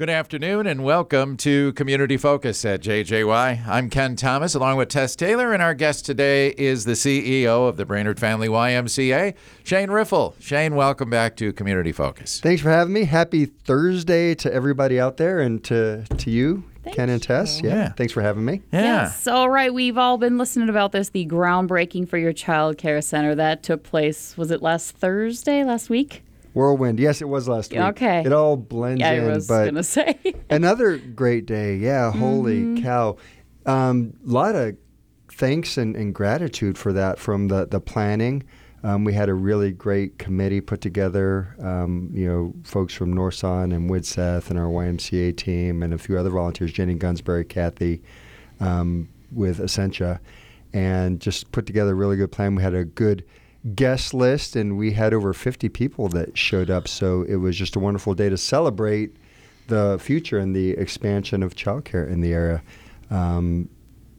Good afternoon and welcome to Community Focus at JJY. I'm Ken Thomas along with Tess Taylor, and our guest today is the CEO of the Brainerd Family YMCA, Shane Riffle. Shane, welcome back to Community Focus. Thanks for having me. Happy Thursday to everybody out there and to, to you, Thank Ken and Tess. you. Yeah. Yeah. Thanks for having me. Yeah. Yes. All right. We've all been listening about this. The groundbreaking for your child care center that took place. Was it last Thursday? Last week? Whirlwind. Yes, it was last week. Okay. It all blends in. Yeah, in. I was but gonna say. another great day. Yeah. Holy Mm-hmm. cow. A um, lot of thanks and, and gratitude for that from the, the planning. Um, we had a really great committee put together. Um, you know, folks from Norson and Widseth and our YMCA team and a few other volunteers, Jenny Gunsbury, Kathy, um, with Essentia, and just put together a really good plan. We had a good guest list, and we had over 50 people that showed up. So it was just a wonderful day to celebrate the future and the expansion of childcare in the area. Um,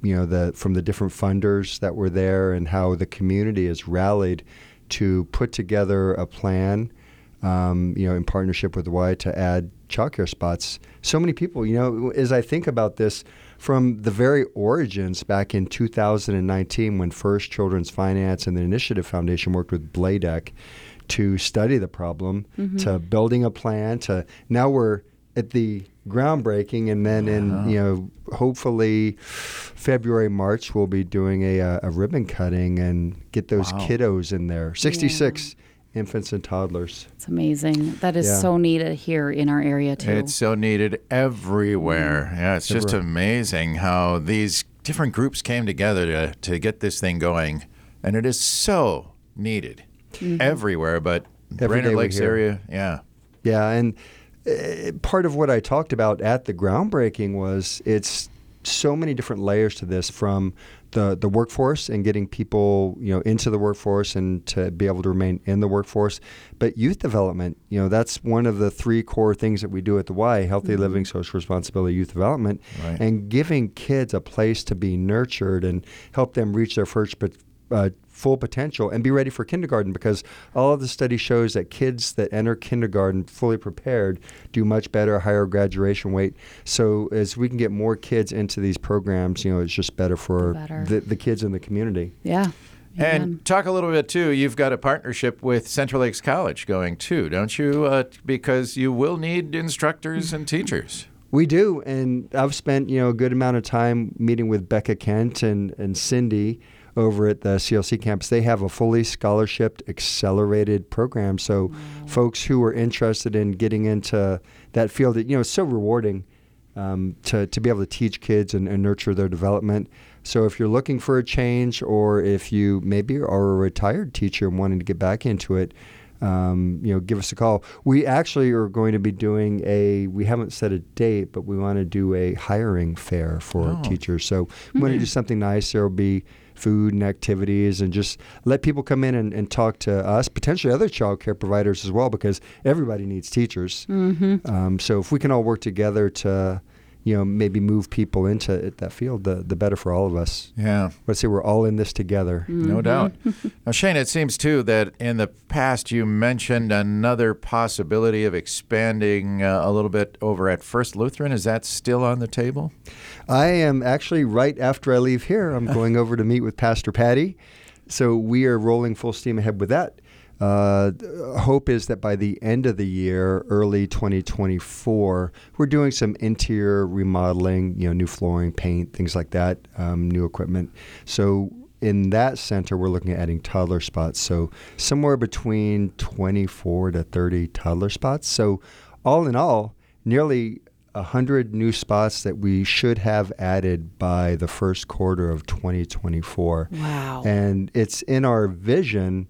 you know, the from the different funders that were there, and how the community has rallied to put together a plan. Um, you know, in partnership with Y to add childcare spots. So many people, you know, as I think about this, from the very origins back in 2019 when First Children's Finance and the Initiative Foundation worked with BLADC to study the problem, mm-hmm. to building a plan, to now we're at the groundbreaking, and then in uh-huh. you know hopefully February March we'll be doing a, a ribbon cutting and get those Wow. kiddos in there. 66 infants and toddlers. It's amazing. That is Yeah. so needed here in our area too. It's so needed everywhere. Yeah, it's just amazing how these different groups came together to, to get this thing going. And it is so needed everywhere, but Every day Brainerd we Lakes area, yeah. Yeah, and uh, part of what I talked about at the groundbreaking was it's so many different layers to this from the, the workforce and getting people you know into the workforce and to be able to remain in the workforce but youth development you know that's one of the three core things that we do at the y healthy mm-hmm. living social responsibility youth development Right. and giving kids a place to be nurtured and help them reach their first uh, full potential and be ready for kindergarten because all of the study shows that kids that enter kindergarten fully prepared do much better, higher graduation rate. So as we can get more kids into these programs, you know, it's just better for better. The, the kids in the community. yeah. Amen. And talk a little bit too. You've got a partnership with Central Lakes College going too, don't you? Uh, because you will need instructors and teachers. We do, and I've spent you know a good amount of time meeting with Becca Kent and, and Cindy over at the CLC campus. They have a fully scholarshiped accelerated program, so folks who are interested in getting into that field, you know, it's so rewarding um, to to be able to teach kids and, and nurture their development. So if you're looking for a change, or if you maybe are a retired teacher and wanting to get back into it, um, you know, give us a call. We actually are going to be doing a. We haven't set a date, but we want to do a hiring fair for Oh. teachers. So we want to do something nice. There will be food and activities, and just let people come in and, and talk to us, potentially other child care providers as well, because everybody needs teachers. Mm-hmm. Um, so if we can all work together to, you know, maybe move people into that field, the the better for all of us. Yeah. Let's say we're all in this together. No doubt. now, Shane, it seems too that in the past you mentioned another possibility of expanding uh, a little bit over at First Lutheran. Is that still on the table? I am actually right after I leave here. I'm going over to meet with Pastor Patty. So we are rolling full steam ahead with that. Uh, hope is that by the end of the year, early 2024, we're doing some interior remodeling, you know, new flooring, paint, things like that, um, new equipment. So in that center, we're looking at adding toddler spots. So somewhere between 24 to 30 toddler spots. So all in all, nearly 100 new spots that we should have added by the first quarter of 2024. Wow. And it's in our vision,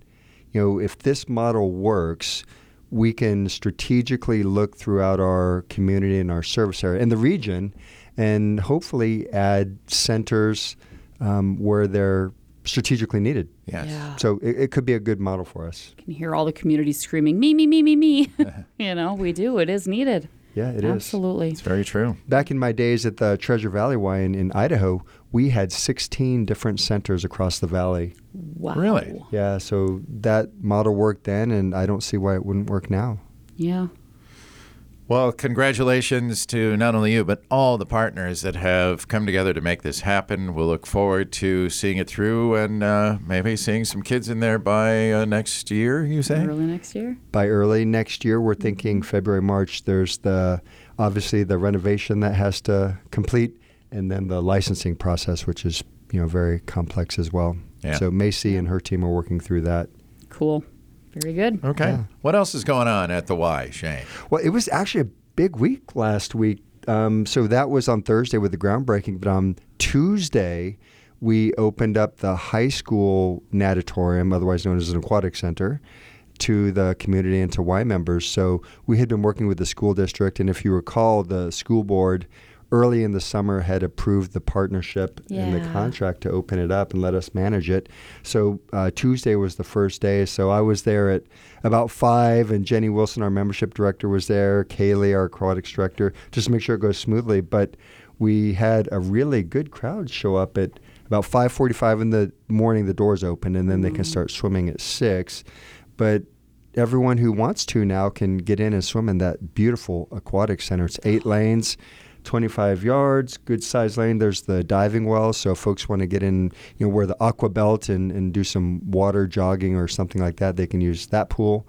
you know, if this model works, we can strategically look throughout our community and our service area and the region and hopefully add centers um, where they're strategically needed. Yes. Yeah. So it, it could be a good model for us. You can hear all the community screaming, me, me, me, me, me. you know, we do. It is needed. Yeah, it is. Absolutely. It's very true. Back in my days at the Treasure Valley Y in, in Idaho, we had 16 different centers across the valley. Wow. Really? Yeah, so that model worked then, and I don't see why it wouldn't work now. Yeah. Well, congratulations to not only you, but all the partners that have come together to make this happen. We'll look forward to seeing it through and uh, maybe seeing some kids in there by uh, next year, you say? Early next year. By early next year, we're thinking February, March. There's the obviously the renovation that has to complete, and then the licensing process, which is you know very complex as well. Yeah. So Macy and her team are working through that. Cool. Very good. Okay. Yeah. What else is going on at the Y, Shane? Well, it was actually a big week last week. Um, so that was on Thursday with the groundbreaking, but on Tuesday we opened up the high school natatorium, otherwise known as an aquatic center, to the community and to Y members. So we had been working with the school district, and if you recall, the school board early in the summer had approved the partnership and the contract to open it up and let us manage it. So uh, Tuesday was the first day. So I was there at about five, and Jenny Wilson, our membership director, was there. Kaylee, our aquatics director, just to make sure it goes smoothly. But we had a really good crowd show up at about 5:45 in the morning. The doors open, and then they can start swimming at six. But everyone who wants to now can get in and swim in that beautiful aquatic center. It's eight lanes. 25 yards, good sized lane. There's the diving well, so if folks want to get in, you know, wear the aqua belt and, and do some water jogging or something like that, they can use that pool.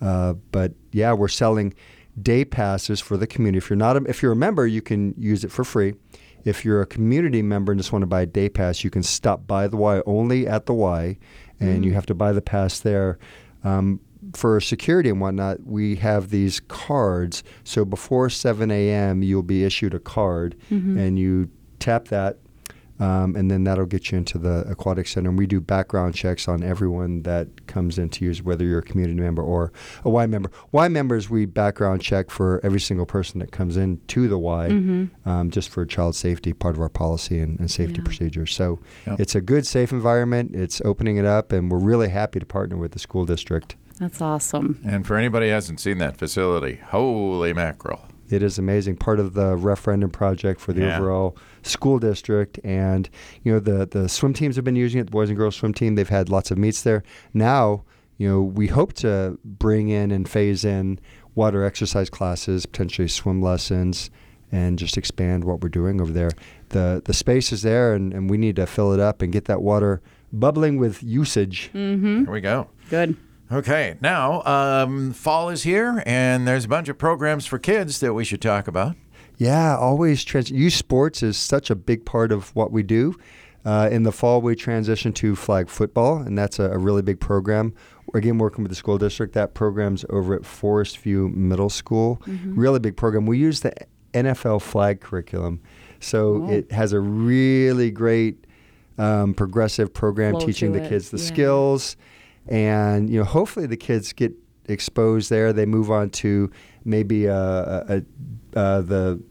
Uh, but yeah, we're selling day passes for the community. If you're not, a, if you're a member, you can use it for free. If you're a community member and just want to buy a day pass, you can stop by the Y only at the Y, and you have to buy the pass there. Um, for security and whatnot, we have these cards. So before 7 a.m., you'll be issued a card, and you tap that, um, and then that'll get you into the aquatic center. And we do background checks on everyone that comes in to use, whether you're a community member or a Y member. Y members, we background check for every single person that comes in to the Y, um, just for child safety, part of our policy and, and safety Yeah. procedures. So Yep. it's a good, safe environment. It's opening it up, and we're really happy to partner with the school district. That's awesome. And for anybody who hasn't seen that facility, holy mackerel. It is amazing. Part of the referendum project for the Yeah. overall school district, and you know the the swim teams have been using it. The boys and girls swim team. They've had lots of meets there. Now, you know, we hope to bring in and phase in water exercise classes, potentially swim lessons, and just expand what we're doing over there. the The space is there, and, and we need to fill it up and get that water bubbling with usage. Mm-hmm. Here we go. Good. Okay, now um, fall is here, and there's a bunch of programs for kids that we should talk about. Yeah, always trans- youth sports is such a big part of what we do. Uh, in the fall, we transition to flag football, and that's a, a really big program. Again, working with the school district, that program's over at Forest View Middle School. Really big program. We use the NFL flag curriculum, so Oh. it has a really great um, progressive program Flow teaching the it, kids the yeah. skills, and you know, hopefully the kids get exposed there. They move on to maybe uh, a, a, uh, the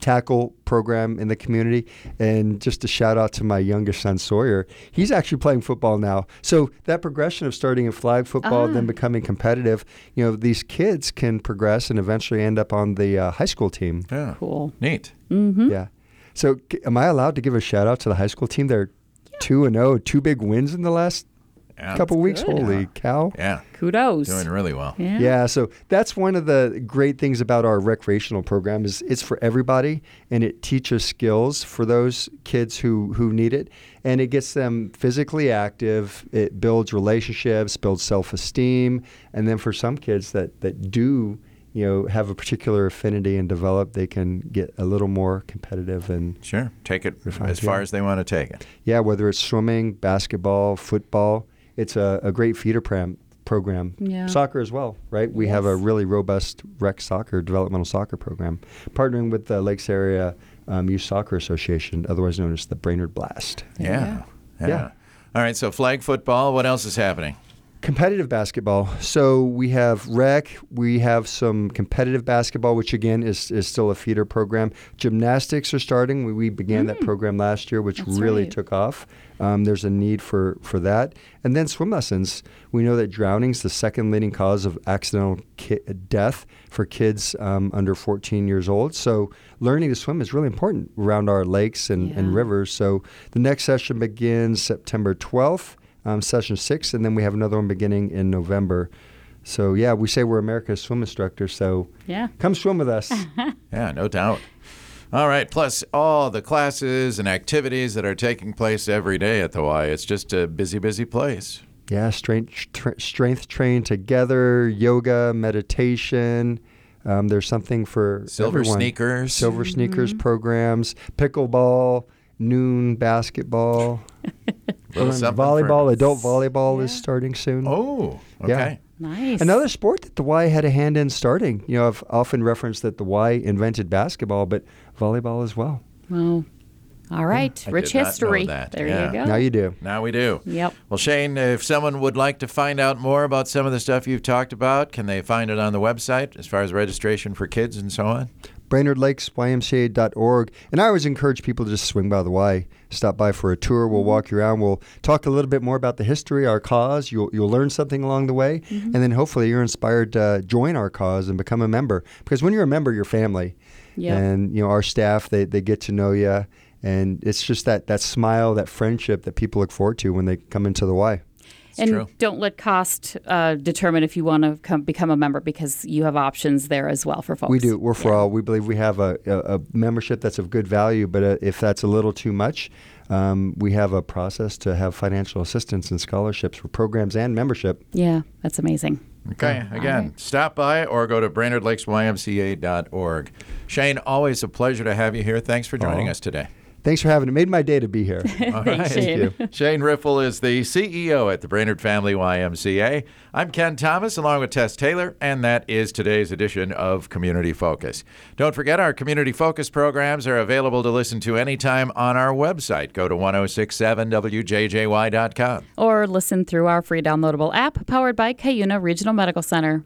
tackle program in the community. And just a shout out to my youngest son Sawyer, he's actually playing football now. So that progression of starting in flag football, Ah. then becoming competitive, you know, these kids can progress and eventually end up on the uh, high school team. Yeah, Cool. neat. Mm-hmm. Yeah. So c- am I allowed to give a shout out to the high school team? They're two and zero, two big wins in the last Yeah, couple weeks. good. Holy Yeah. cow! yeah, Kudos. doing really well. Yeah. Yeah, so that's one of the great things about our recreational program is it's for everybody and it teaches skills for those kids who who need it and it gets them physically active, it builds relationships, builds self-esteem, and then for some kids that that do, you know, have a particular affinity and develop, they can get a little more competitive and Sure, take it Refined, as far yeah. as they want to take it. yeah, whether it's swimming, basketball, football, it's a, a great feeder pram program. Yeah. Soccer as well, right? We have a really robust rec soccer, developmental soccer program, partnering with the Lakes Area um, Youth Soccer Association, otherwise known as the Brainerd Blast. There you Yeah. yeah, Yeah. All right, so flag football. What else is happening? Competitive basketball. So we have rec, we have some competitive basketball, which again is, is still a feeder program. Gymnastics are starting. We, we began that program last year, which Mm. That's really right. took off. Um, there's a need for, for that. And then swim lessons. We know that drowning is the second leading cause of accidental ki- death for kids um, under 14 years old. So learning to swim is really important around our lakes and, and rivers. So the next session begins September 12th um, session six, and then we have another one beginning in November. So yeah, we say we're America's swim instructor. So Yeah. come swim with us. Yeah, no doubt. All right. Plus, all the classes and activities that are taking place every day at the Y. It's just a busy, busy place. yeah, strength tr- strength train together, yoga, meditation. Um, there's something for Silver everyone. sneakers. silver sneakers programs, pickleball, noon basketball, Little and something volleyball. for- Adult volleyball is starting soon. Oh, Yeah. okay. Nice. Another sport that the Y had a hand in starting. You know, I've often referenced that the Y invented basketball, but volleyball as well. Well, all right. I Rich did not know history. that. There Yeah. you go. Now you do. Now we do. Yep. Well, Shane, if someone would like to find out more about some of the stuff you've talked about, can they find it on the website as far as registration for kids and so on? BrainerdLakesYMCA.org. And I always encourage people to just swing by the Y, stop by for a tour. We'll walk you around. We'll talk a little bit more about the history, our cause. You'll, you'll learn something along the way. Mm-hmm. And then hopefully you're inspired to join our cause and become a member. Because when you're a member, you're family. Yep. And, you know, our staff, they, they get to know you. And it's just that, that smile, that friendship that people look forward to when they come into the Y. It's and true. don't let cost uh, determine if you want to come, become a member because you have options there as well for folks. We do. We're for Yeah. all. We believe we have a, a, a membership that's of good value, but uh, if that's a little too much, um, we have a process to have financial assistance and scholarships for programs and membership. Yeah, that's amazing. Okay. Again, stop by or go to BrainerdLakesYMCA.org. Shane, always a pleasure to have you here. Thanks for joining Aw. us today. Thanks for having me. it. Made my day to be here. All Thanks, Shane. you. Shane Riffle is the CEO at the Brainerd Family YMCA. I'm Ken Thomas along with Tess Taylor, and that is today's edition of Community Focus. Don't forget our Community Focus programs are available to listen to anytime on our website. Go to 1067wjjy.com. Or listen through our free downloadable app powered by Cuyuna Regional Medical Center.